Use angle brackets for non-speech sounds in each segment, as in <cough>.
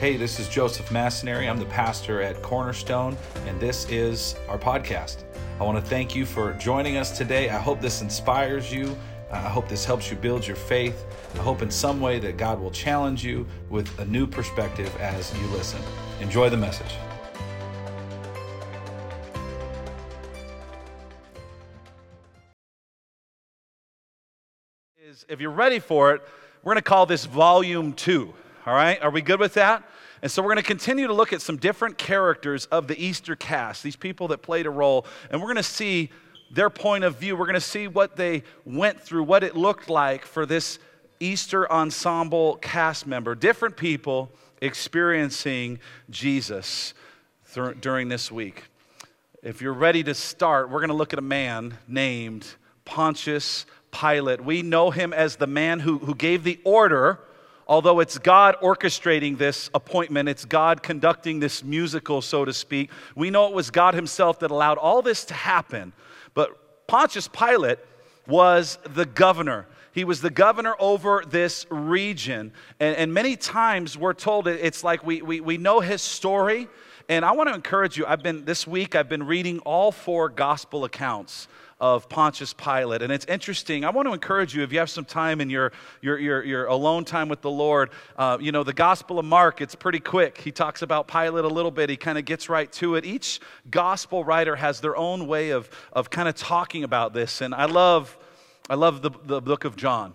Hey, this is Joseph Massonary. I'm the pastor at Cornerstone, and this is our podcast. I want to thank you for joining us today. I hope this inspires you. Uh, I hope this helps you build your faith. I hope in some way that God will challenge you with a new perspective as you listen. Enjoy the message. If you're ready for it, we're going to call this volume two. All right? Are we good with that? And so we're going to continue to look at some different characters of the Easter cast, these people that played a role, and we're going to see their point of view. We're going to see what they went through, what it looked like for this Easter ensemble cast member, different people experiencing Jesus th- during this week. If you're ready to start, we're going to look at a man named Pontius Pilate. We know him as the man who, who gave the order although it's God orchestrating this appointment, it's God conducting this musical, so to speak. We know it was God Himself that allowed all this to happen. But Pontius Pilate was the governor. He was the governor over this region. And, and many times we're told it's like we, we, we know his story. And I want to encourage you, I've been, this week, I've been reading all four gospel accounts of Pontius Pilate. And it's interesting. I want to encourage you, if you have some time in your, your, your, your alone time with the Lord, uh, you know, the Gospel of Mark, it's pretty quick. He talks about Pilate a little bit, he kind of gets right to it. Each gospel writer has their own way of, of kind of talking about this. And I love, I love the, the book of John.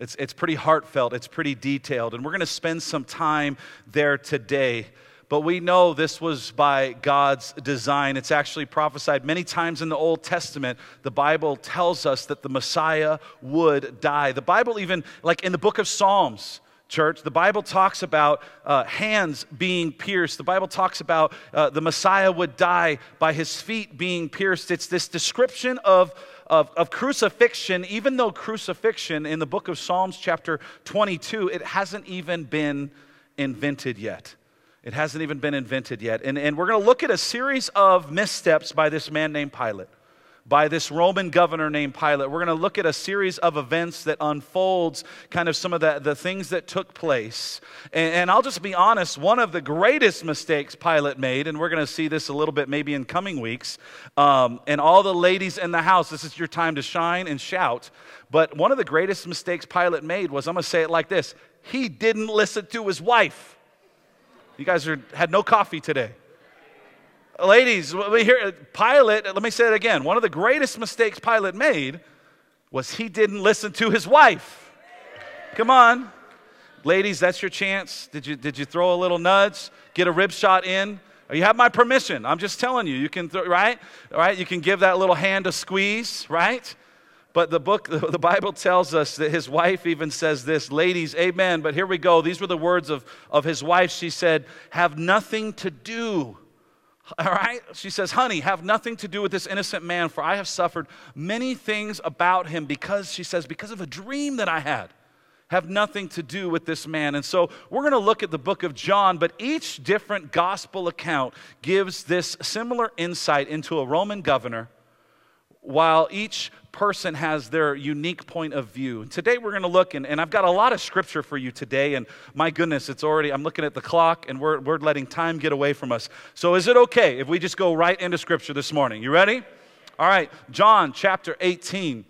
It's, it's pretty heartfelt, it's pretty detailed. And we're going to spend some time there today but we know this was by God's design. It's actually prophesied many times in the Old Testament. The Bible tells us that the Messiah would die. The Bible, even like in the book of Psalms, church. The Bible talks about uh, hands being pierced. The Bible talks about uh, the Messiah would die by his feet being pierced. It's this description of, of, of, crucifixion, even though crucifixion in the book of Psalms, chapter 22, it hasn't even been invented yet. It hasn't even been invented yet. And, and we're going to look at a series of missteps by this man named Pilate, by this Roman governor named Pilate. We're going to look at a series of events that unfolds kind of some of the, the things that took place. And, and I'll just be honest, one of the greatest mistakes Pilate made, and we're going to see this a little bit maybe in coming weeks, um, and all the ladies in the house, this is your time to shine and shout. But one of the greatest mistakes Pilate made was, I'm going to say it like this he didn't listen to his wife. You guys are, had no coffee today. Ladies, we hear Pilate, let me say it again. One of the greatest mistakes Pilate made was he didn't listen to his wife. Come on. Ladies, that's your chance. Did you, did you throw a little nudge? Get a rib shot in? You have my permission. I'm just telling you. You can, th- right? All right? You can give that little hand a squeeze, right? But the book, <laughs> the Bible tells us that his wife even says this, ladies, amen. But here we go. These were the words of, of his wife. She said, have nothing to do. All right? She says, honey, have nothing to do with this innocent man, for I have suffered many things about him because, she says, because of a dream that I had. Have nothing to do with this man. And so we're going to look at the book of John, but each different gospel account gives this similar insight into a Roman governor while each person has their unique point of view. Today we're going to look, and, and I've got a lot of scripture for you today, and my goodness, it's already, I'm looking at the clock, and we're, we're letting time get away from us. So is it okay if we just go right into scripture this morning? You ready? All right, John chapter 18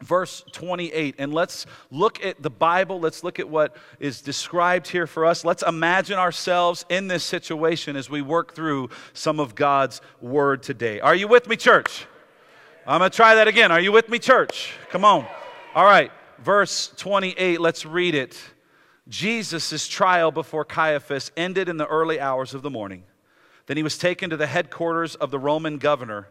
verse 28 and let's look at the bible let's look at what is described here for us let's imagine ourselves in this situation as we work through some of god's word today are you with me church I'm going to try that again. Are you with me, church? Come on. All right, verse 28, let's read it. Jesus' trial before Caiaphas ended in the early hours of the morning. Then he was taken to the headquarters of the Roman governor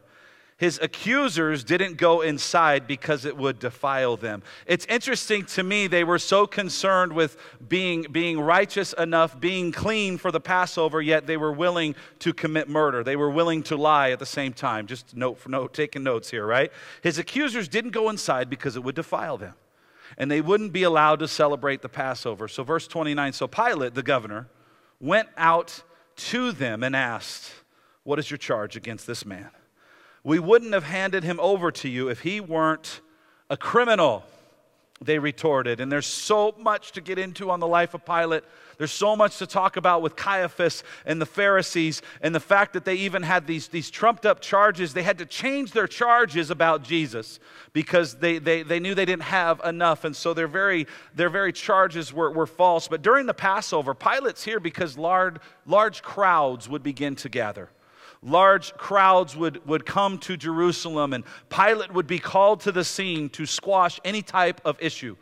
his accusers didn't go inside because it would defile them. It's interesting to me, they were so concerned with being, being righteous enough, being clean for the Passover, yet they were willing to commit murder. They were willing to lie at the same time. Just note for note, taking notes here, right? His accusers didn't go inside because it would defile them. And they wouldn't be allowed to celebrate the Passover. So, verse 29 so Pilate, the governor, went out to them and asked, What is your charge against this man? We wouldn't have handed him over to you if he weren't a criminal, they retorted. And there's so much to get into on the life of Pilate. There's so much to talk about with Caiaphas and the Pharisees and the fact that they even had these, these trumped up charges. They had to change their charges about Jesus because they, they, they knew they didn't have enough. And so their very, their very charges were, were false. But during the Passover, Pilate's here because large, large crowds would begin to gather large crowds would, would come to Jerusalem, and Pilate would be called to the scene to squash any type of issue,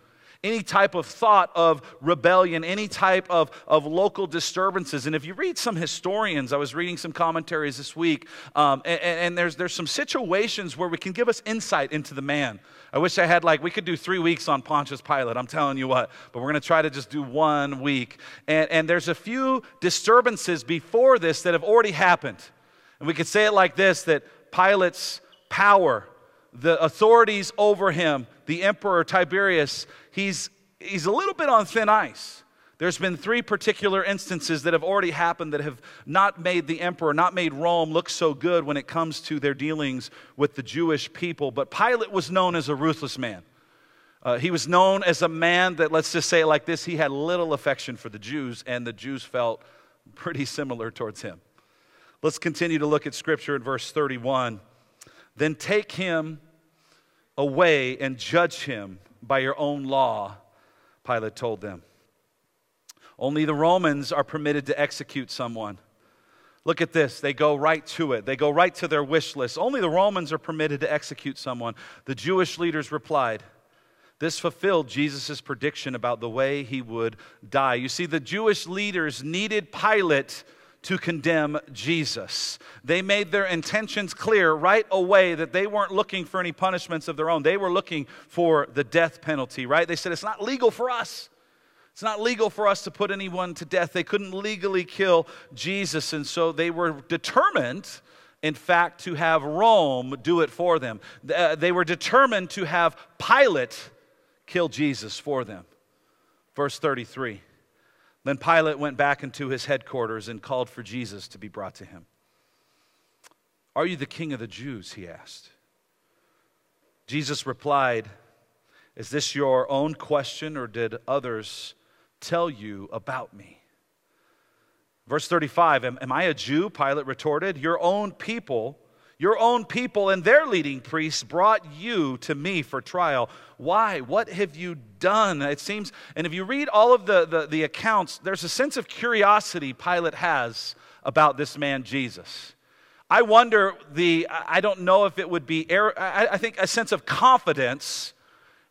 any type of thought of rebellion, any type of, of local disturbances. And if you read some historians, I was reading some commentaries this week, um, and, and there's, there's some situations where we can give us insight into the man. I wish I had like, we could do three weeks on Pontius Pilate, I'm telling you what, but we're going to try to just do one week. And, and there's a few disturbances before this that have already happened. And we could say it like this that Pilate's power, the authorities over him, the emperor Tiberius, he's, he's a little bit on thin ice. There's been three particular instances that have already happened that have not made the emperor, not made Rome look so good when it comes to their dealings with the Jewish people. But Pilate was known as a ruthless man. Uh, he was known as a man that, let's just say it like this, he had little affection for the Jews, and the Jews felt pretty similar towards him. Let's continue to look at scripture in verse 31. Then take him away and judge him by your own law, Pilate told them. Only the Romans are permitted to execute someone. Look at this. They go right to it. They go right to their wish list. Only the Romans are permitted to execute someone. The Jewish leaders replied, This fulfilled Jesus' prediction about the way he would die. You see, the Jewish leaders needed Pilate to condemn Jesus. They made their intentions clear right away that they weren't looking for any punishments of their own. They were looking for the death penalty, right? They said, It's not legal for us. It's not legal for us to put anyone to death. They couldn't legally kill Jesus, and so they were determined, in fact, to have Rome do it for them. Uh, they were determined to have Pilate kill Jesus for them. Verse 33. Then Pilate went back into his headquarters and called for Jesus to be brought to him. Are you the king of the Jews? he asked. Jesus replied, Is this your own question, or did others tell you about me? Verse 35 Am, am I a Jew? Pilate retorted. Your own people your own people and their leading priests brought you to me for trial. Why? What have you done? It seems, and if you read all of the, the, the accounts, there's a sense of curiosity Pilate has about this man, Jesus. I wonder the, I don't know if it would be, I think a sense of confidence.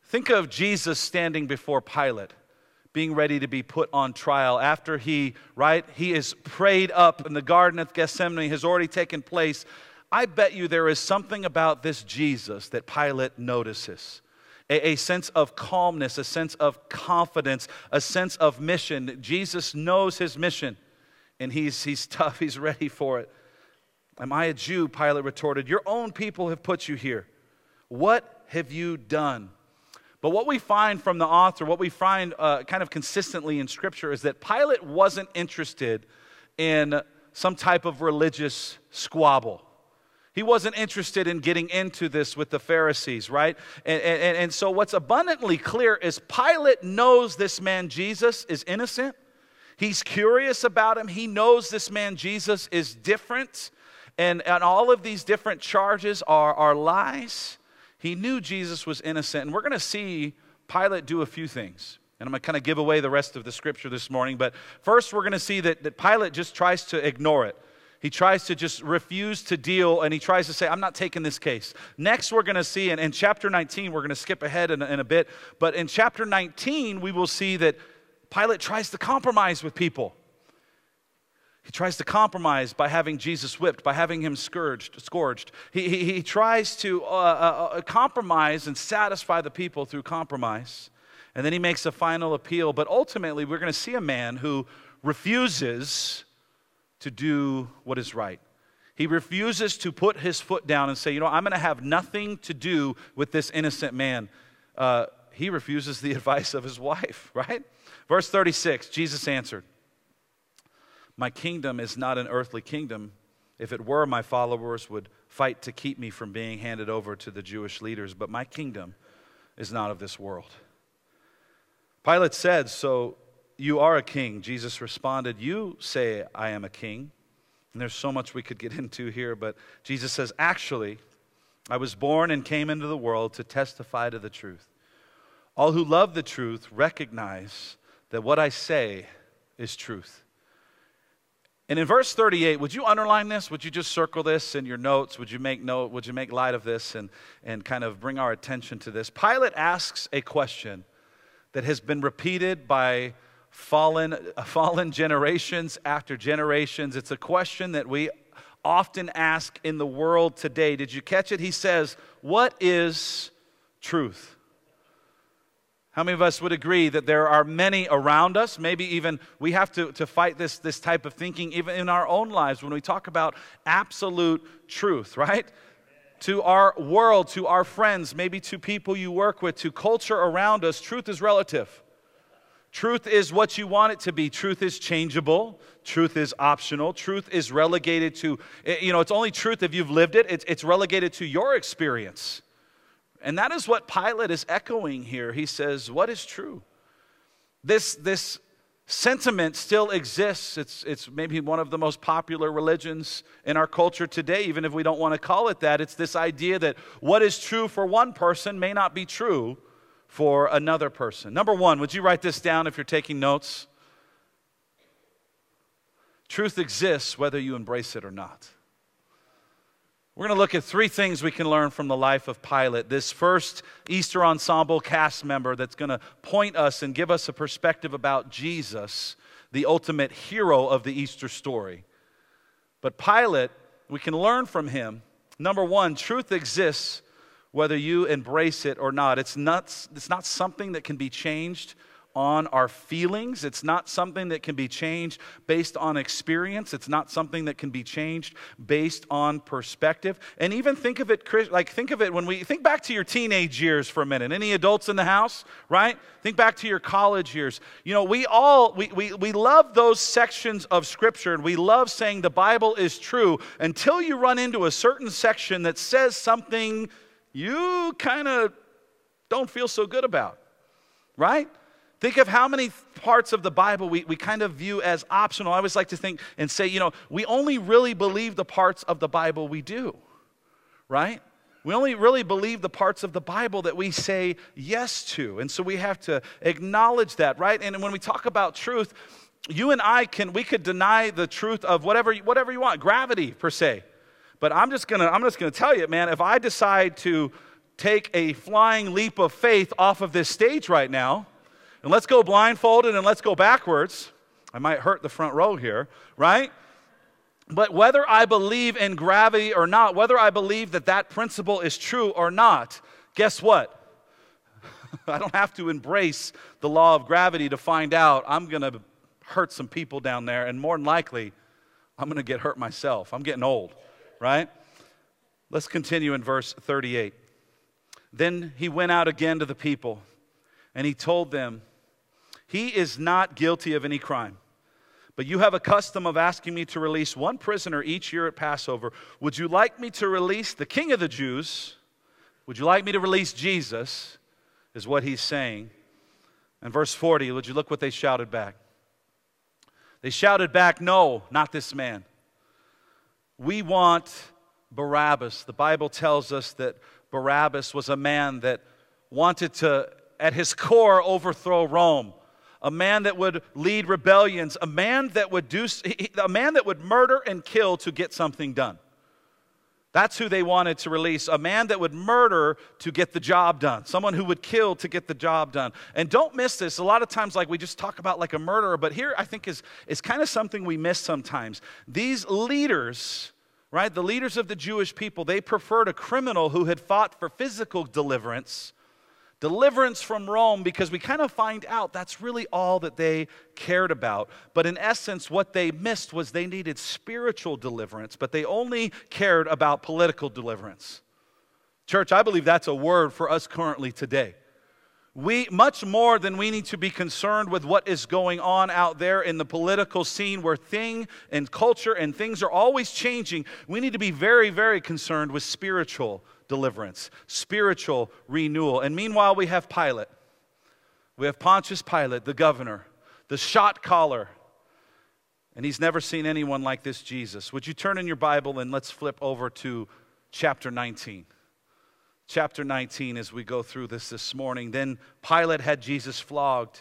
Think of Jesus standing before Pilate being ready to be put on trial after he right he is prayed up in the garden of gethsemane has already taken place I bet you there is something about this Jesus that Pilate notices. A, a, sense of calmness, a sense of confidence, a sense of mission. Jesus knows his mission and he's, he's <laughs> tough, he's ready for it. Am I a Jew? Pilate retorted. Your own people have put you here. What have you done? But what we find from the author, what we find uh, kind of consistently in Scripture, is that Pilate wasn't interested in some type of religious squabble. He wasn't interested in getting into this with the Pharisees, right? And, and, and so, what's abundantly clear is Pilate knows this man Jesus is innocent. He's curious about him. He knows this man Jesus is different. And, and all of these different charges are, are lies. He knew Jesus was innocent. And we're going to see Pilate do a few things. And I'm going to kind of give away the rest of the scripture this morning. But first, we're going to see that, that Pilate just tries to ignore it. He tries to just refuse to deal and he tries to say, I'm not taking this case. Next, we're going to see in, in chapter 19, we're going to skip ahead in, in a bit, but in chapter 19, we will see that Pilate tries to compromise with people. He tries to compromise by having Jesus whipped, by having him scourged. scourged. He, he, he tries to uh, uh, uh compromise and satisfy the people through compromise. And then he makes a final appeal. But ultimately, we're going to see a man who refuses to do what is right. He refuses to put his foot down and say, You know, I'm going to have nothing to do with this innocent man. Uh, he refuses the <laughs> advice of his wife, <laughs> right? Verse 36 Jesus answered, My kingdom is not an earthly kingdom. If it were, my followers would fight to keep me from being handed over to the Jewish leaders, but my kingdom is not of this world. Pilate said, So You are a king. Jesus responded, You say I am a king. And there's so much we could get <laughs> into here, but Jesus says, Actually, I was born and came into the world to testify to the truth. All who love the truth recognize that what I say is truth. And in verse 38, would you underline this? Would you just circle this in your notes? Would you make note? Would you make light of this and, and kind of bring our attention to this? Pilate asks a question that has been repeated by fallen, <laughs> fallen generations after generations. It's a question that we often ask in the world today. Did you catch it? He says, What is truth? How many of us would agree that there are many around us? Maybe even we have to, to fight this, this type of thinking even in our own lives when we talk about absolute truth, right? To our world, to our friends, maybe to people you work with, to culture around us, truth is relative. Truth is what you want it to be. Truth is changeable. Truth is optional. Truth is relegated to, eh, you know, it's only truth if you've lived it, it's, it's relegated to your experience. And that is what Pilate is echoing here. He says, What is true? This, this sentiment still exists. It's, it's maybe one of the most popular religions in our culture today, even if we don't want to call it that. It's this idea that what is true for one person may not be true for another person. Number one, would you write this down if you're taking notes? Truth exists whether you embrace it or not. We're going to look at three things we can learn from the life of Pilate. This first Easter Ensemble cast member that's going to point us and give us a perspective about Jesus, the ultimate hero of the Easter story. But Pilate, we can learn from him. Number one, truth exists whether you embrace it or not. It's not, it's not something that can be changed on our feelings. It's not something that can be changed based on experience. It's not something that can be changed based on perspective. And even think of it like think of it when we think back to your teenage years for a minute. Any adults in the house, right? Think back to your college years. You know, we all we we, we love those sections of scripture and we love saying the Bible is true until you run into a certain section that says something you kind of don't feel so good about, right? Think of how many parts of the Bible we, we kind of view as optional. I always like to think and say, you know, we only really believe the parts of the Bible we do, right? We only really believe the parts of the Bible that we say yes to. And so we have to acknowledge that, right? And when we talk about truth, you and I can, we could deny the truth of whatever, whatever you want, gravity per se. But I'm just gonna, I'm just gonna tell you, man, if I decide to take a flying leap of faith off of this stage right now, and let's go blindfolded and let's go backwards. I might hurt the front row here, right? But whether I believe in gravity or not, whether I believe that that principle is true or not, guess what? <laughs> I don't have to embrace the law of gravity to find out I'm going to hurt some people down there, and more than likely, I'm going to get hurt myself. I'm getting old right? Let's continue in verse 38. Then he went out again to the people and he told them, He is not guilty of any crime. But you have a custom of asking me to release one prisoner each year at Passover. Would you like me to release the king of the Jews? Would you like me to release Jesus? Is what he's saying. And verse 40, would you look what they shouted back? They shouted back, No, not this man. We want Barabbas. The Bible tells us that Barabbas was a man that wanted to, at his core, overthrow Rome. A man that would lead rebellions, a man that would do, a man that would murder and kill to get something done. That's who they wanted to release. A man that would murder to get the job done. Someone who would kill to get the job done. And don't miss this. A lot of times, like we just talk about like a murderer, but here I think is, is kind of something we miss sometimes. These leaders, right, the leaders of the Jewish people, they preferred a criminal who had fought for physical deliverance deliverance from Rome because we kind of find out that's really all that they cared about. But in essence, what they missed was they needed spiritual deliverance, but they only cared about political deliverance. Church, I believe that's a word for us currently today. We, much more than we need to be concerned with what is going on out there in the political scene where thing and culture and things are always changing, we need to be very, very concerned with spiritual deliverance, spiritual renewal. And meanwhile, we have Pilate. We have Pontius Pilate, the governor, the shot caller. And he's never seen anyone like this Jesus. Would you turn in your Bible and let's flip over to chapter 19? Chapter 19, as we go through this this morning. Then Pilate had Jesus flogged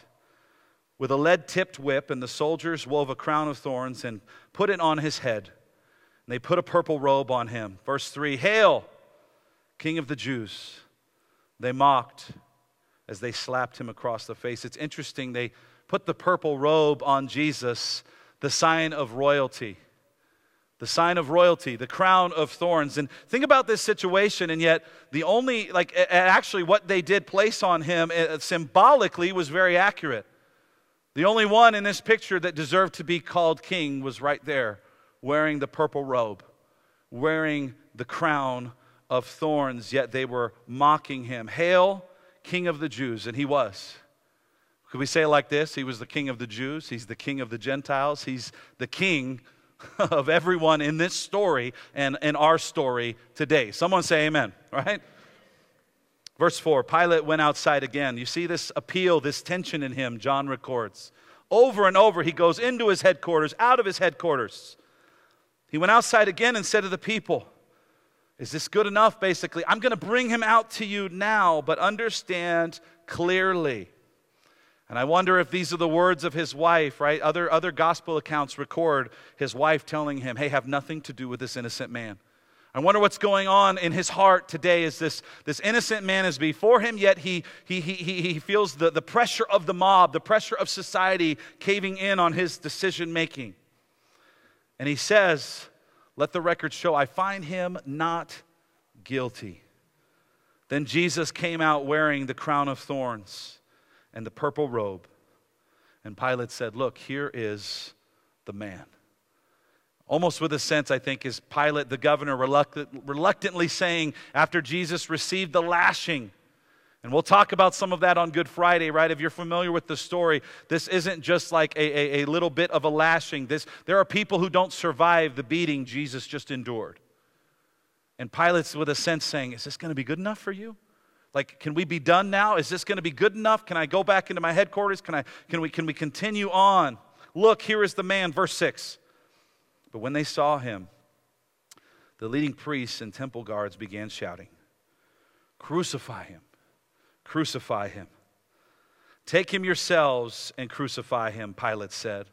with a lead tipped whip, and the soldiers wove a crown of thorns and put it on his head. And they put a purple robe on him. Verse 3 Hail, King of the Jews! They mocked as they slapped him across the face. It's interesting, they put the purple robe on Jesus, the sign of royalty. The sign of royalty, the crown of thorns. And think about this situation, and yet the only, like, actually, what they did place on him uh, symbolically was very accurate. The only one in this picture that deserved to be called king was right there, wearing the purple robe, wearing the crown of thorns, yet they were mocking him. Hail, King of the Jews. And he was. Could we say like this? He was the King of the Jews, he's the King of the Gentiles, he's the King <laughs> of everyone in this story and in our story today. Someone say amen, <laughs> right? Verse 4 Pilate went outside again. You see this appeal, this tension in him, John records. Over and over, he goes into his headquarters, out of his headquarters. He went outside again and said to the people, Is this good enough? Basically, I'm going to bring him out to you now, but understand clearly. And I wonder if these are the words of his wife, right? Other, other gospel accounts record his wife telling him, Hey, have nothing to do with this innocent man. I wonder what's going on in his heart today is this, this innocent man is before him, yet he, he, he, he feels the, the pressure of the mob, the pressure of society caving in on his decision making. And he says, Let the record show, I find him not guilty. Then Jesus came out wearing the crown of thorns and the purple robe. And Pilate said, Look, here is the man. Almost with a sense, I think, is Pilate, the governor, reluctant, reluctantly saying, after Jesus received the lashing, and we'll talk about some of that on Good Friday, right? If you're familiar with the story, this isn't just like a, a, a, little bit of a lashing. This, there are people who don't survive the beating Jesus just endured. And Pilate's with a sense saying, Is this going to be good enough for you? Like, can we be done now? Is this going to be good enough? Can I go back into my headquarters? Can, I, can, we, can we continue on? Look, here is the man, verse 6. But when they saw him, the leading priests and temple guards began shouting, Crucify him! Crucify him! Take him yourselves and crucify him, Pilate said.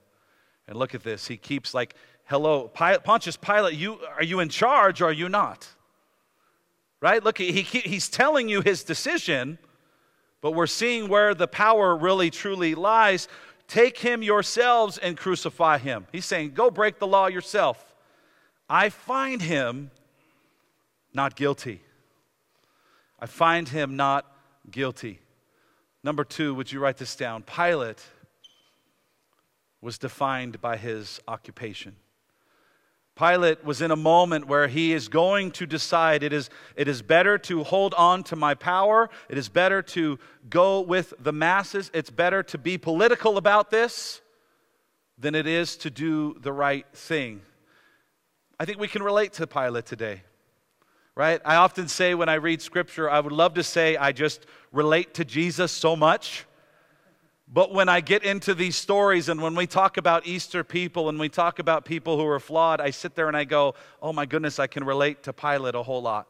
And look at this. He keeps like, Hello, Pontius Pilate, you, are you in charge or are you not? Right? Look, he, he's telling you his decision, but we're seeing where the power really truly lies. Take him yourselves and crucify him. He's saying, Go break the law yourself. I find him not guilty. I find him not guilty. Number two, would you write this down? Pilate was defined by his occupation. Pilate was in a moment where he is going to decide it is, it is better to hold on to my power. It is better to go with the masses. It's better to be political about this than it is to do the right thing. I think we can relate to Pilate today, right? I often say when I read scripture, I would love to say I just relate to Jesus so much. But when I get into these stories and when we talk about Easter people and we talk about people who are flawed, I sit there and I go, oh my goodness, I can relate to Pilate a whole lot.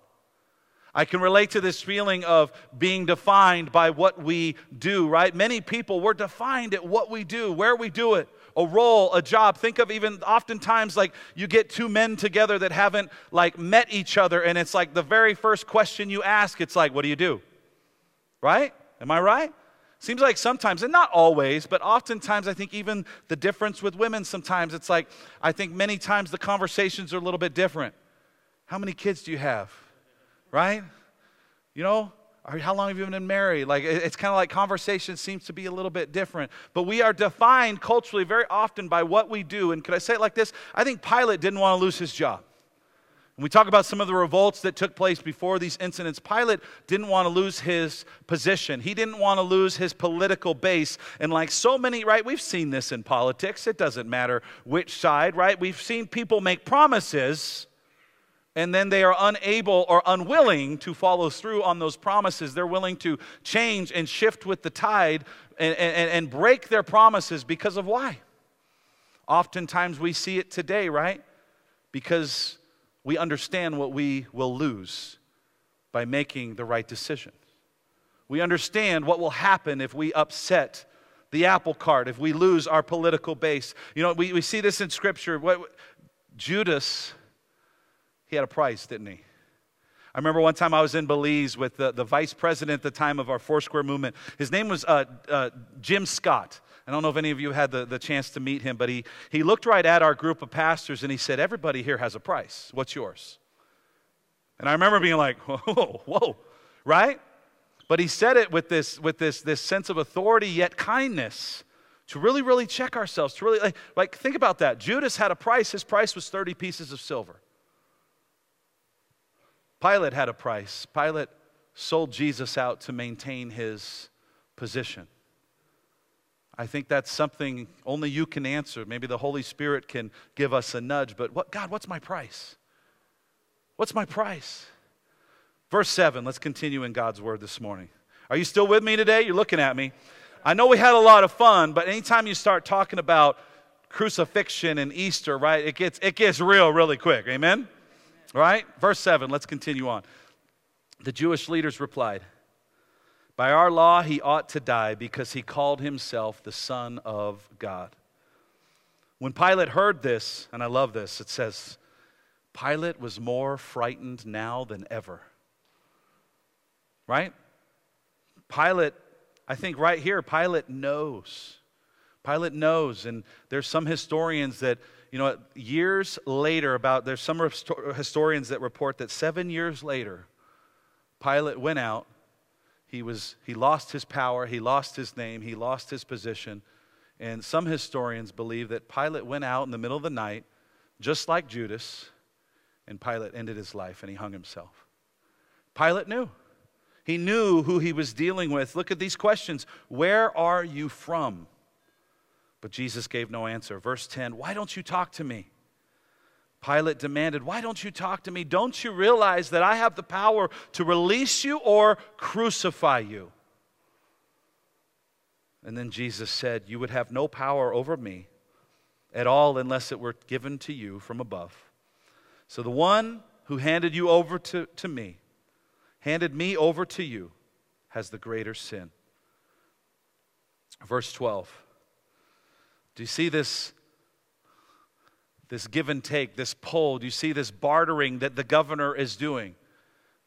I can relate to this feeling of being defined by what we do, right? Many people, we're defined at what we do, where we do it, a role, a job. Think of even oftentimes like you get two men together that haven't like met each other, and it's like the very first question you ask, it's like, what do you do? Right? Am I right? Seems like sometimes, and not always, but oftentimes, I think even the difference with women sometimes, it's like, I think many times the conversations are a little bit different. How many kids do you have? Right? You know, how long have you been married? Like, it's kind of like conversation seems to be a little bit different. But we are defined culturally very often by what we do. And could I say it like this? I think Pilate didn't want to lose his job. When we talk about some of the revolts that took place before these incidents, Pilate didn't want to lose his position. He didn't want to lose his political base. And like so many, right, we've seen this in politics. It doesn't matter which side, right? We've seen people make promises and then they are unable or unwilling to follow through on those promises. They're willing to change and shift with the tide and, and, and break their promises because of why? Oftentimes we see it today, right? Because we understand what we will lose by making the right decision. We understand what will happen if we upset the apple cart, if we lose our political base. You know, we, we see this in Scripture. What, Judas, he had a price, didn't he? I remember one time I was in Belize with the, the vice president at the time of our Foursquare movement. His name was uh, uh, Jim Scott. I don't know if any of you had the, the chance to meet him, but he, he looked right at our group of pastors and he said, Everybody here has a price. What's yours? And I remember being like, <laughs> Whoa, whoa, right? But he said it with this, with this, this sense of authority yet kindness to really, really check ourselves, to really, like, like, think about that. Judas had a price, his price was 30 pieces of silver. Pilate had a price. Pilate sold Jesus out to maintain his position. I think that's something only you can answer. Maybe the Holy Spirit can give us a nudge, but what, God, what's my price? What's my price? Verse 7, let's continue in God's word this morning. Are you still with me today? You're looking at me. I know we had a lot of fun, but anytime you start talking about crucifixion and Easter, right, it gets, it gets real really quick. Amen? Right? Verse 7, let's continue on. The Jewish leaders replied, By our law, he ought to die because he called himself the Son of God. When Pilate heard this, and I love this, it says, Pilate was more frightened now than ever. Right? Pilate, I think right here, Pilate knows. Pilate knows, and there's some historians that you know, years later, about there's some historians that report that seven years later, Pilate went out. He was he lost his power, he lost his name, he lost his position, and some historians believe that Pilate went out in the middle of the night, just like Judas, and Pilate ended his life and he hung himself. Pilate knew. He knew who he was dealing with. Look at these questions. Where are you from? But Jesus gave no answer. Verse 10 Why don't you talk to me? Pilate demanded, Why don't you talk to me? Don't you realize that I have the power to release you or crucify you? And then Jesus said, You would have no power over me at all unless it were given to you from above. So the one who handed you over to, to me, handed me over to you, has the greater sin. Verse 12. Do you see this, this give and take, this pull? Do you see this bartering that the governor is doing?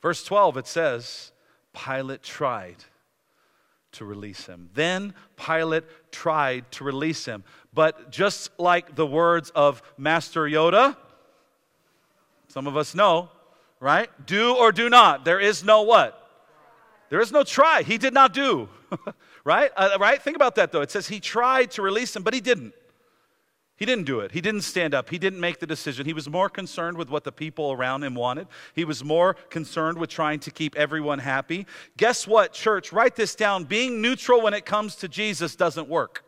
Verse 12, it says, Pilate tried to release him. Then Pilate tried to release him. But just like the words of Master Yoda, some of us know, right? Do or do not. There is no what? There is no try. He did not do. <laughs> right? Uh, right? Think about that though. It says he tried to release him, but he didn't. He didn't do it. He didn't stand up. He didn't make the decision. He was more concerned with what the people around him wanted. He was more concerned with trying to keep everyone happy. Guess what, church? Write this down. Being neutral when it comes to Jesus doesn't work.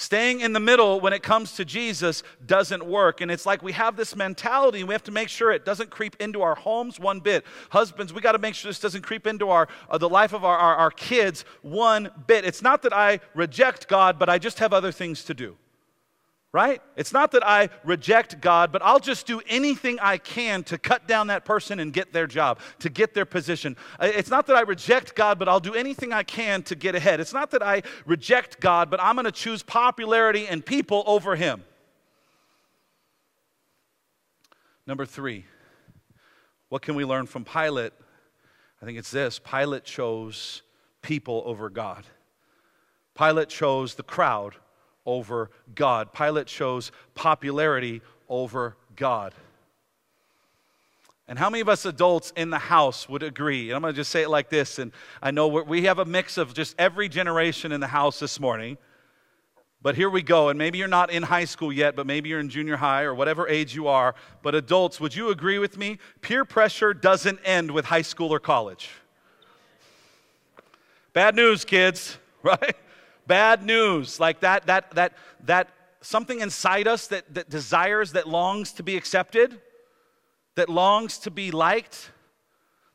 Staying in the middle when it comes to Jesus doesn't work. And it's like we have this mentality and we have to make sure it doesn't creep into our homes one bit. Husbands, we got to make sure this doesn't creep into our, uh, the life of our, our, our kids one bit. It's not that I reject God, but I just have other things to do right? It's not that I reject God, but I'll just do anything I can to cut down that person and get their job, to get their position. Uh, it's not that I reject God, but I'll do anything I can to get ahead. It's not that I reject God, but I'm going to choose popularity and people over Him. Number three, what can we learn from Pilate? I think it's this Pilate chose people over God. Pilate chose the crowd over God. Pilate chose popularity over God. And how many of us adults in the house would agree? And I'm going to just say it like this. And I know we have a mix of just every generation in the house this morning. But here we go. And maybe you're not in high school yet, but maybe you're in junior high or whatever age you are. But adults, would you agree with me? Peer pressure doesn't end with high school or college. Bad news, kids, <laughs> right? Bad news, like that, that, that, that something inside us that, that desires, that longs to be accepted, that longs to be liked,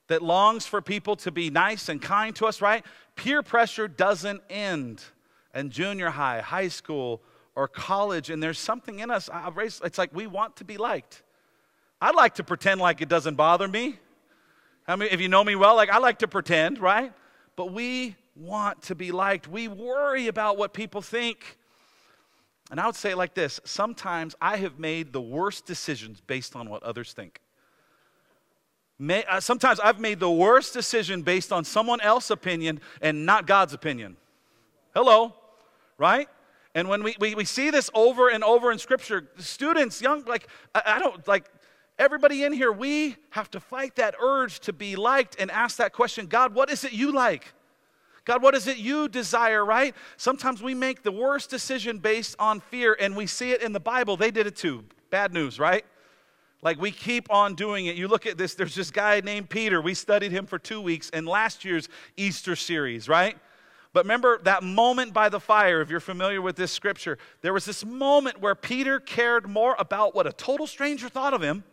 that longs for people to be nice and kind to us, right? Peer pressure doesn't end in junior high, high school, or college, and there's something in us. It's like we want to be liked. I like to pretend like it doesn't bother me. I mean, if you know me well, like I like to pretend, right? But we want to be liked. We worry about what people think. And I would say it like this sometimes I have made the worst decisions based on what others think. May, uh, sometimes I've made the worst decision based on someone else's opinion and not God's opinion. Hello, right? And when we, we, we see this over and over in Scripture, students, young, like, I, I don't, like, everybody in here, we have to fight that urge to be liked and ask that question God, what is it you like? God, what is it you desire, right? Sometimes we make the worst decision based on fear, and we see it in the Bible. They did it too. Bad news, right? Like we keep on doing it. You look at this, there's this guy named Peter. We studied him for two weeks in last year's Easter series, right? But remember that moment by the fire, if you're familiar with this scripture, there was this moment where Peter cared more about what a total stranger thought of him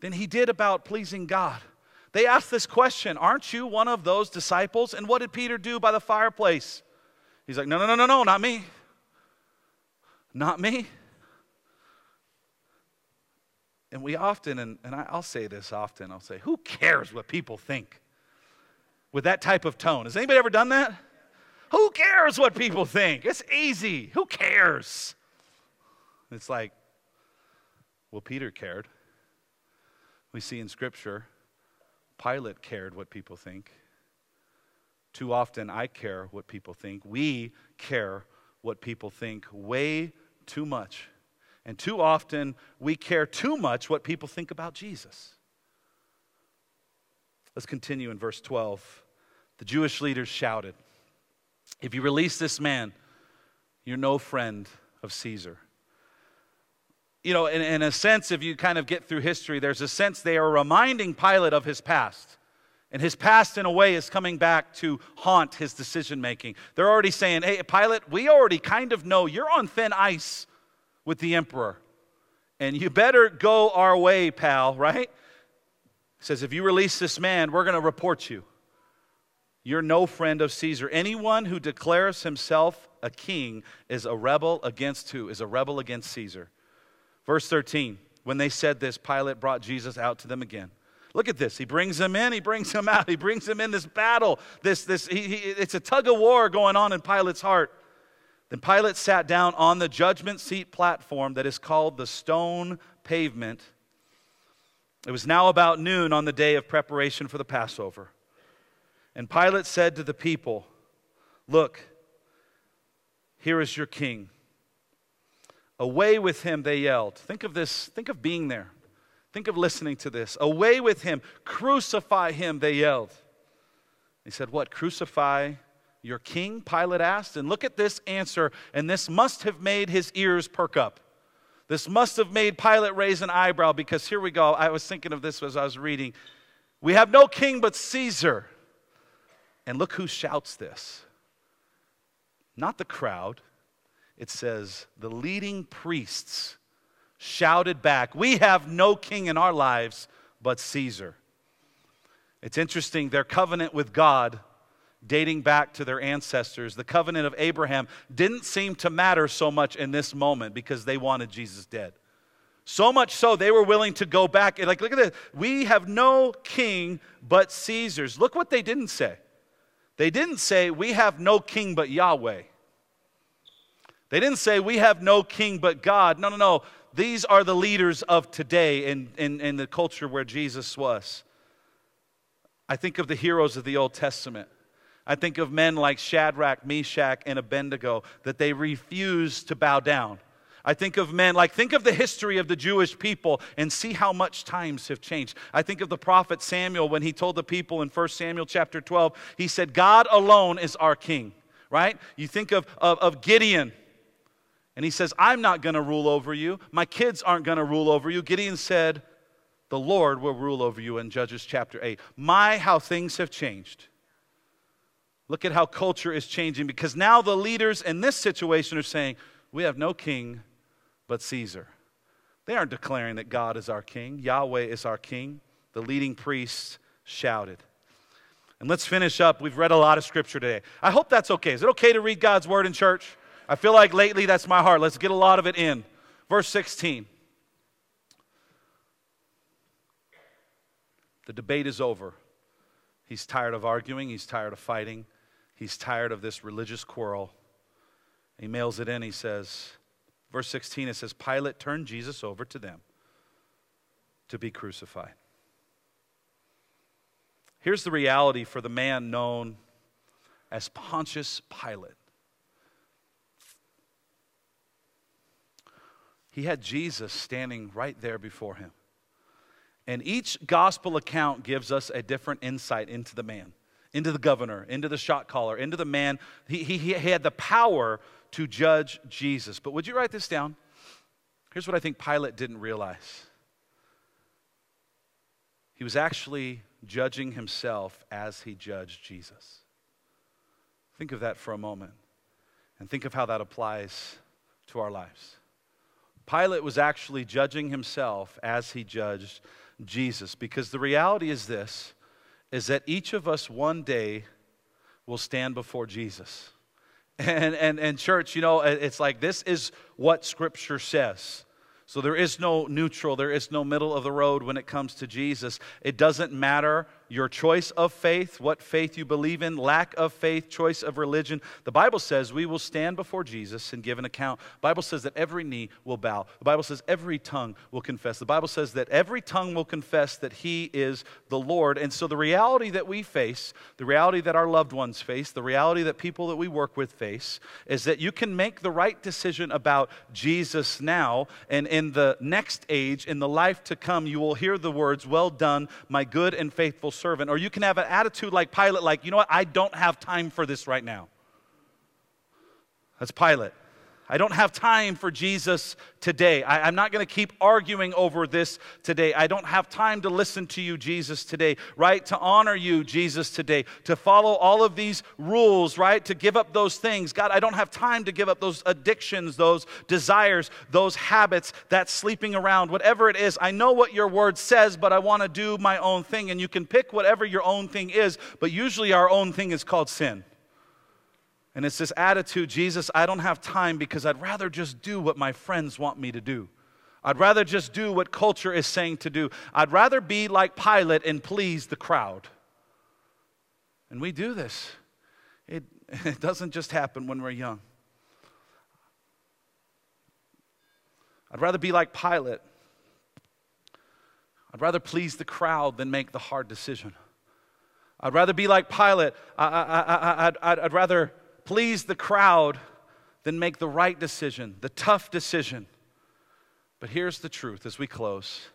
than he did about pleasing God. They asked this question Aren't you one of those disciples? And what did Peter do by the fireplace? He's like, No, no, no, no, no, not me. Not me. And we often, and, and I'll say this often, I'll say, Who cares what people think? With that type of tone. Has anybody ever done that? Who cares what people think? It's easy. Who cares? It's like, well, Peter cared. We see in Scripture Pilate cared what people think. Too often, I care what people think. We care what people think way too much. And too often, we care too much what people think about Jesus. Let's continue in verse 12. The Jewish leaders shouted, If you release this man, you're no friend of Caesar you know, in, in a sense, if you kind of get through history, there's a sense they are reminding Pilate of his past. And his past, in a way, is coming back to haunt his decision making. They're already saying, hey, Pilate, we already kind of know you're on thin ice with the emperor. And you better go our way, pal, right? He says, if you release this man, we're going to report you. You're no friend of Caesar. Anyone who declares himself a king is a rebel against who? Is a rebel against Caesar. Verse 13, when they said this, Pilate brought Jesus out to them again. Look at this. He brings him in, he brings him out, he brings him in this battle. This, this, he, he, it's a tug of war going on in Pilate's heart. Then Pilate sat down on the judgment seat platform that is called the stone pavement. It was now about noon on the day of preparation for the Passover. And Pilate said to the people, Look, here is your king. Away with him, they yelled. Think of this, think of being there. Think of listening to this. Away with him, crucify him, they yelled. He said, What? Crucify your king? Pilate asked. And look at this answer, and this must have made his ears perk up. This must have made Pilate raise an eyebrow because here we go. I was thinking of this as I was reading. We have no king but Caesar. And look who shouts this. Not the crowd, it says, the leading priests shouted back, We have no king in our lives but Caesar. It's interesting, their covenant with God, dating back to their ancestors, the covenant of Abraham, didn't seem to matter so much in this moment because they wanted Jesus dead. So much so, they were willing to go back. Like, look at this. We have no king but Caesar's. Look what they didn't say. They didn't say, We have no king but Yahweh. They didn't say, We have no king but God. No, no, no. These are the leaders of today in, in, in the culture where Jesus was. I think of the heroes of the Old Testament. I think of men like Shadrach, Meshach, and Abednego that they refused to bow down. I think of men, like, think of the history of the Jewish people and see how much times have changed. I think of the prophet Samuel when he told the people in 1 Samuel chapter 12, he said, God alone is our king, right? You think of, of, of Gideon and he says, I'm not going to rule over you. My kids aren't going to rule over you. Gideon said, The Lord will rule over you in Judges chapter 8. My, how things have changed. Look at how culture is changing because now the leaders in this situation are saying, We have no king but Caesar. They aren't declaring that God is our king, Yahweh is our king. The leading priests shouted. And let's finish up. We've read a lot of scripture today. I hope that's okay. Is it okay to read God's word in church? I feel like lately that's my heart. Let's get a lot of it in. Verse 16. The debate is over. He's tired of arguing, he's tired of fighting, he's tired of this religious quarrel. He mails it in. He says, verse 16, it says, Pilate turned Jesus over to them to be crucified. Here's the reality for the man known as Pontius Pilate. He had Jesus standing right there before him. And each gospel account gives us a different insight into the man, into the governor, into the shot caller, into the man. He, he, he had the power to judge Jesus. But would you write this down? Here's what I think Pilate didn't realize he was actually judging himself as he judged Jesus. Think of that for a moment and think of how that applies to our lives. Pilate was actually judging himself as he judged Jesus because the reality is this is that each of us one day will stand before Jesus. And, and, and church, you know, it's like this is what Scripture says. So there is no neutral, there is no middle of the road when it comes to Jesus. It doesn't matter your choice of faith, what faith you believe in, lack of faith, choice of religion. The Bible says we will stand before Jesus and give an account. The Bible says that every knee will bow. The Bible says every tongue will confess. The Bible says that every tongue will confess that he is the Lord. And so the reality that we face, the reality that our loved ones face, the reality that people that we work with face is that you can make the right decision about Jesus now and in the next age, in the life to come, you will hear the words, "Well done, my good and faithful servant. Or you can have an attitude like Pilate, like, you know what, I don't have time for this right now. That's Pilate. I don't have time for Jesus today. I, am not going to keep arguing over this today. I don't have time to listen to you, Jesus, today, right? To honor you, Jesus, today. To follow all of these rules, right? To give up those things. God, I don't have time to give up those addictions, those desires, those habits, that sleeping around, whatever it is. I know what your word says, but I want to do my own thing. And you can pick whatever your own thing is, but usually our own thing is called sin. And it's this attitude Jesus, I don't have time because I'd rather just do what my friends want me to do. I'd rather just do what culture is saying to do. I'd rather be like Pilate and please the crowd. And we do this. It, <laughs> it doesn't just happen when we're young. I'd rather be like Pilate. I'd rather please the crowd than make the hard decision. I'd rather be like Pilate. I, I, I, I'd, I'd rather please the crowd than make the right decision, the tough decision. But here's the truth as we close.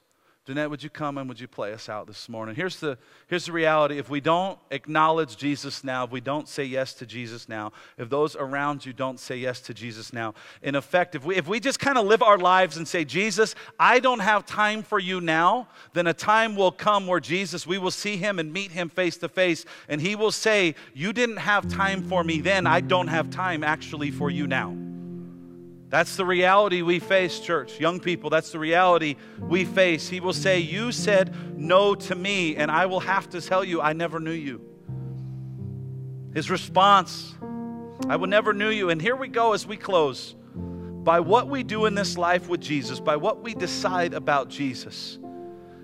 Danette, would you come and would you play us out this morning? Here's the, here's the reality. If we don't acknowledge Jesus now, if we don't say yes to Jesus now, if those around you don't say yes to Jesus now, in effect, if we, if we just kind of live our lives and say, Jesus, I don't have time for you now, then a time will come where Jesus, we will see him and meet him face to face, and he will say, You didn't have time for me then, I don't have time actually for you now. That's the reality we face, church. Young people, that's the reality we face. He will say, You said no to me, and I will have to tell you, I never knew you. His response, I will never knew you. And here we go as we close. By what we do in this life with Jesus, by what we decide about Jesus,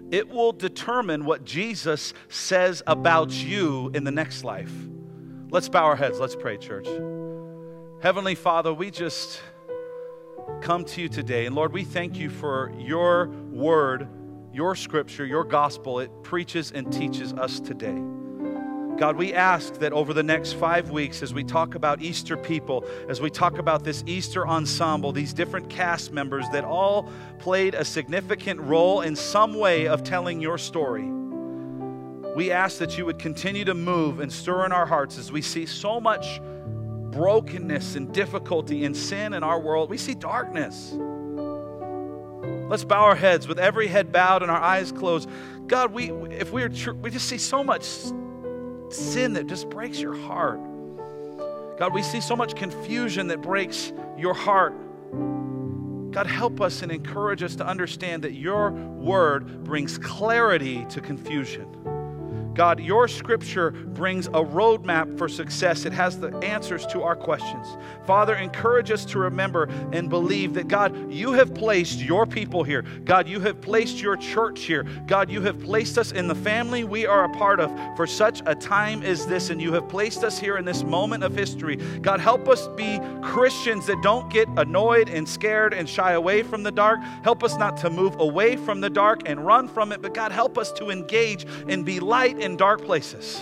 it will determine what Jesus says about you in the next life. Let's bow our heads. Let's pray, church. Heavenly Father, we just come to you today. And Lord, we thank you for your word, your scripture, your gospel. It preaches and teaches us today. God, we ask that over the next five weeks, as we talk about Easter people, as we talk about this Easter ensemble, these different cast members that all played a significant role in some way of telling your story, we ask that you would continue to move and stir in our hearts as we see so much brokenness and difficulty and sin in our world, we see darkness. Let's bow our heads with every head bowed and our eyes closed. God, we if we're we just see so much sin that just breaks your heart. God, we see so much confusion that breaks your heart. God, help us and encourage us to understand that your word brings clarity to confusion. God, your scripture brings a roadmap for success. It has the answers to our questions. Father, encourage us to remember and believe that, God, you have placed your people here. God, you have placed your church here. God, you have placed us in the family we are a part of for such a time as this, and you have placed us here in this moment of history. God, help us be Christians that don't get annoyed and scared and shy away from the dark. Help us not to move away from the dark and run from it, but God, help us to engage and be light and in dark places,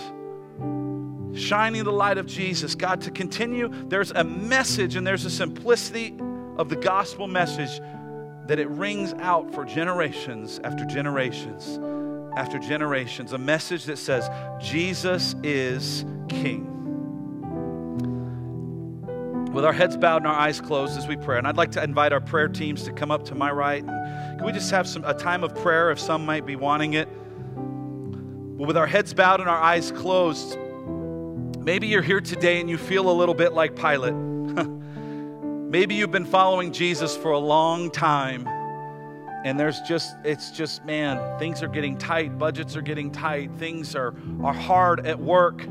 shining the light of Jesus. God, to continue, there's a message and there's a simplicity of the gospel message that it rings out for generations after generations after generations. A message that says, Jesus is King. With our heads bowed and our eyes closed as we pray, and I'd like to invite our prayer teams to come up to my right. And can we just have some a time of prayer if some might be wanting it? But with our heads bowed and our eyes closed, maybe you're here today and you feel a little bit like Pilate. <laughs> maybe you've been following Jesus for a long time and there's just it's just man things are getting tight budgets are getting tight things are are hard at work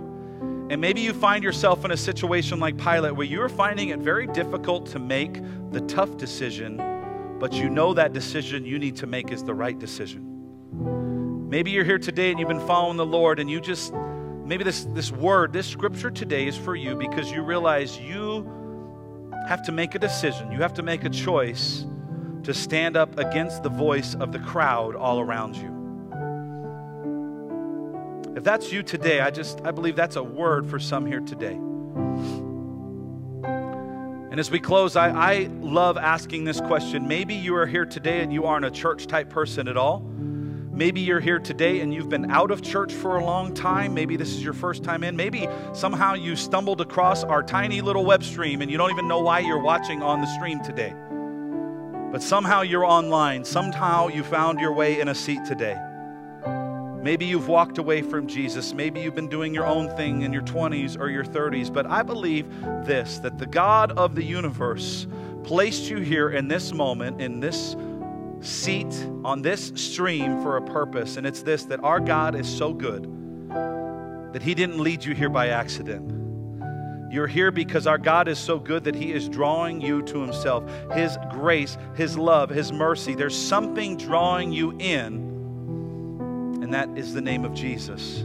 and maybe you find yourself in a situation like pilate where you're finding it very difficult to make the tough decision but you know that decision you need to make is the right decision Maybe you're here today and you've been following the Lord and you just, maybe this, this word, this scripture today is for you because you realize you have to make a decision. You have to make a choice to stand up against the voice of the crowd all around you. If that's you today, I just I believe that's a word for some here today. And as we close, I, I love asking this question. Maybe you are here today and you aren't a church type person at all. Maybe you're here today and you've been out of church for a long time. Maybe this is your first time in. Maybe somehow you stumbled across our tiny little web stream and you don't even know why you're watching on the stream today. But somehow you're online. Somehow you found your way in a seat today. Maybe you've walked away from Jesus. Maybe you've been doing your own thing in your 20s or your 30s. But I believe this that the God of the universe placed you here in this moment, in this seat on this stream for a purpose, and it's this that our God is so good that He didn't lead you here by accident. You're here because our God is so good that He is drawing you to Himself. His grace, His love, His mercy. There's something drawing you in, and that is the name of Jesus.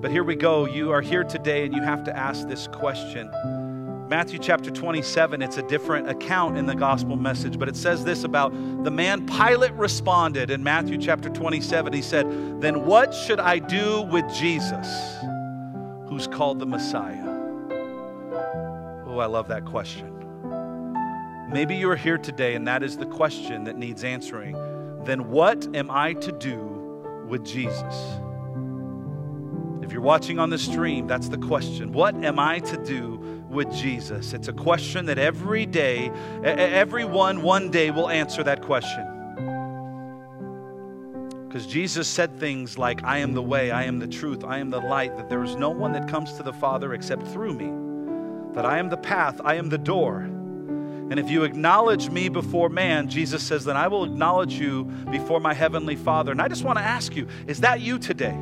But here we go. You are here today, and you have to ask this question Matthew chapter 27, it's a different account in the gospel message, but it says this about the man Pilate responded in Matthew chapter 27. He said, Then what should I do with Jesus, who's called the Messiah? Oh, I love that question. Maybe you're here today and that is the question that needs answering. Then what am I to do with Jesus? If you're watching on the stream, that's the question. What am I to do with Jesus? It's a question that every day, everyone one day will answer that question. Because Jesus said things like, I am the way, I am the truth, I am the light, that there is no one that comes to the Father except through me, that I am the path, I am the door. And if you acknowledge me before man, Jesus says, then I will acknowledge you before my heavenly Father. And I just want to ask you, is that you today?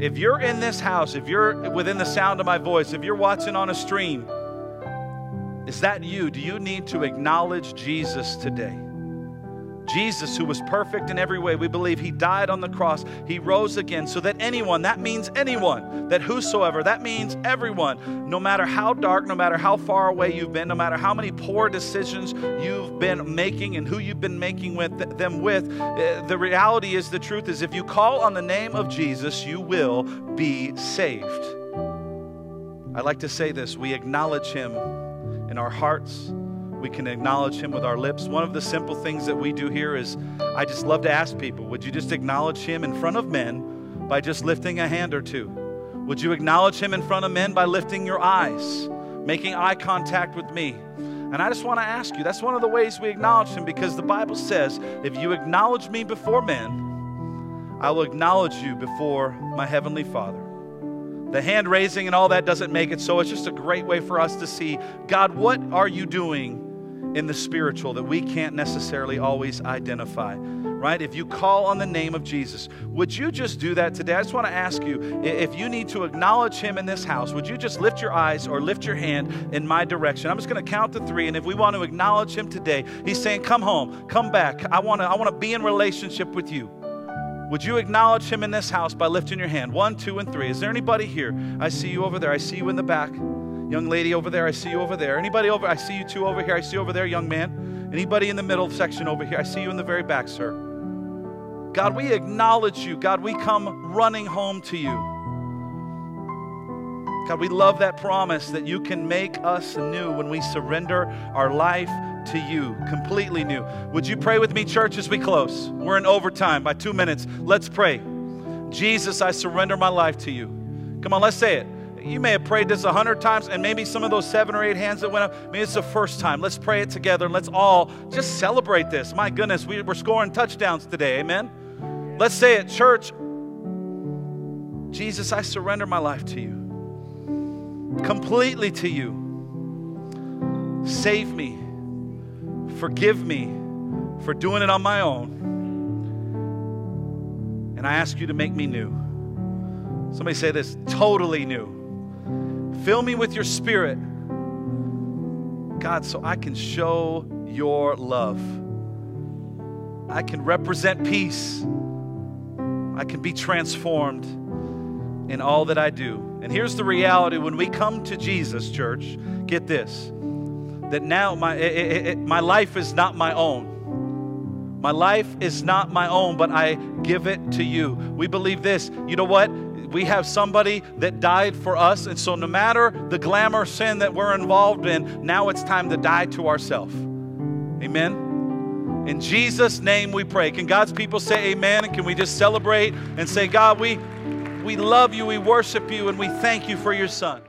If you're in this house, if you're within the sound of my voice, if you're watching on a stream, is that you? Do you need to acknowledge Jesus today? Jesus, who was perfect in every way, we believe he died on the cross, he rose again, so that anyone, that means anyone, that whosoever, that means everyone, no matter how dark, no matter how far away you've been, no matter how many poor decisions you've been making and who you've been making with them with, eh, the reality is the truth is if you call on the name of Jesus, you will be saved. I like to say this we acknowledge him in our hearts we can acknowledge Him with our lips. One of the simple things that we do here is I just love to ask people would you just acknowledge Him in front of men by just lifting a hand or two? Would you acknowledge Him in front of men by lifting your eyes, making eye contact with me? And I just want to ask you that's one of the ways we acknowledge Him because the Bible says, if you acknowledge me before men, I will acknowledge you before my Heavenly Father. The hand raising and all that doesn't make it so. It's just a great way for us to see God, what are you doing in the spiritual that we can't necessarily always identify right? If you call on the name of Jesus, would you just do that today? I just want to ask you if you need to acknowledge him in this house, would you just lift your eyes or lift your hand in my direction? I'm just going to count to three, and if we want to acknowledge him today, he's saying, Come home, come back. I want to, I want to be in relationship with you. Would you acknowledge him in this house by lifting your hand? One, two, and three. Is there anybody here? I see you over there. I see you in the back. Young lady over there. I see you over there. Anybody over? I see you two over here. I see you over there, young man. Anybody in the middle section over here? I see you in the very back, sir. God, we acknowledge you. God, we come running home to you. God, we love that promise that you can make us new when we surrender our life to you, completely new. Would you pray with me, church, as we close? We're in overtime by two minutes. Let's pray. Jesus, I surrender my life to you. Come on, let's say it. You may have prayed this a hundred times, and maybe some of those seven or eight hands that went up, maybe it's the first time. Let's pray it together and let's all just celebrate this. My goodness, we, we're scoring touchdowns today. Amen. Let's say it, church. Jesus, I surrender my life to you, completely to you. Save me, forgive me for doing it on my own. And I ask you to make me new. Somebody say this totally new. Fill me with your spirit, God, so I can show your love. I can represent peace. I can be transformed in all that I do. And here's the reality when we come to Jesus, church, get this that now my, it, it, my life is not my own. My life is not my own, but I give it to you. We believe this. You know what? We have somebody that died for us. And so, no matter the glamour sin that we're involved in, now it's time to die to ourselves. Amen. In Jesus' name we pray. Can God's people say amen? And can we just celebrate and say, God, we, we love you, we worship you, and we thank you for your son?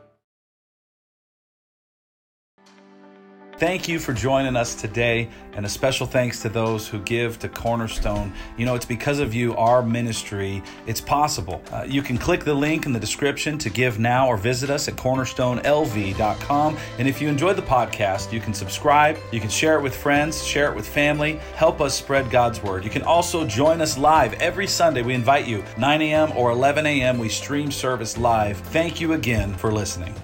Thank you for joining us today, and a special thanks to those who give to Cornerstone. You know, it's because of you, our ministry, it's possible. Uh, you can click the link in the description to give now or visit us at cornerstonelv.com. And if you enjoy the podcast, you can subscribe, you can share it with friends, share it with family, help us spread God's word. You can also join us live every Sunday. We invite you, 9 a.m. or 11 a.m., we stream service live. Thank you again for listening.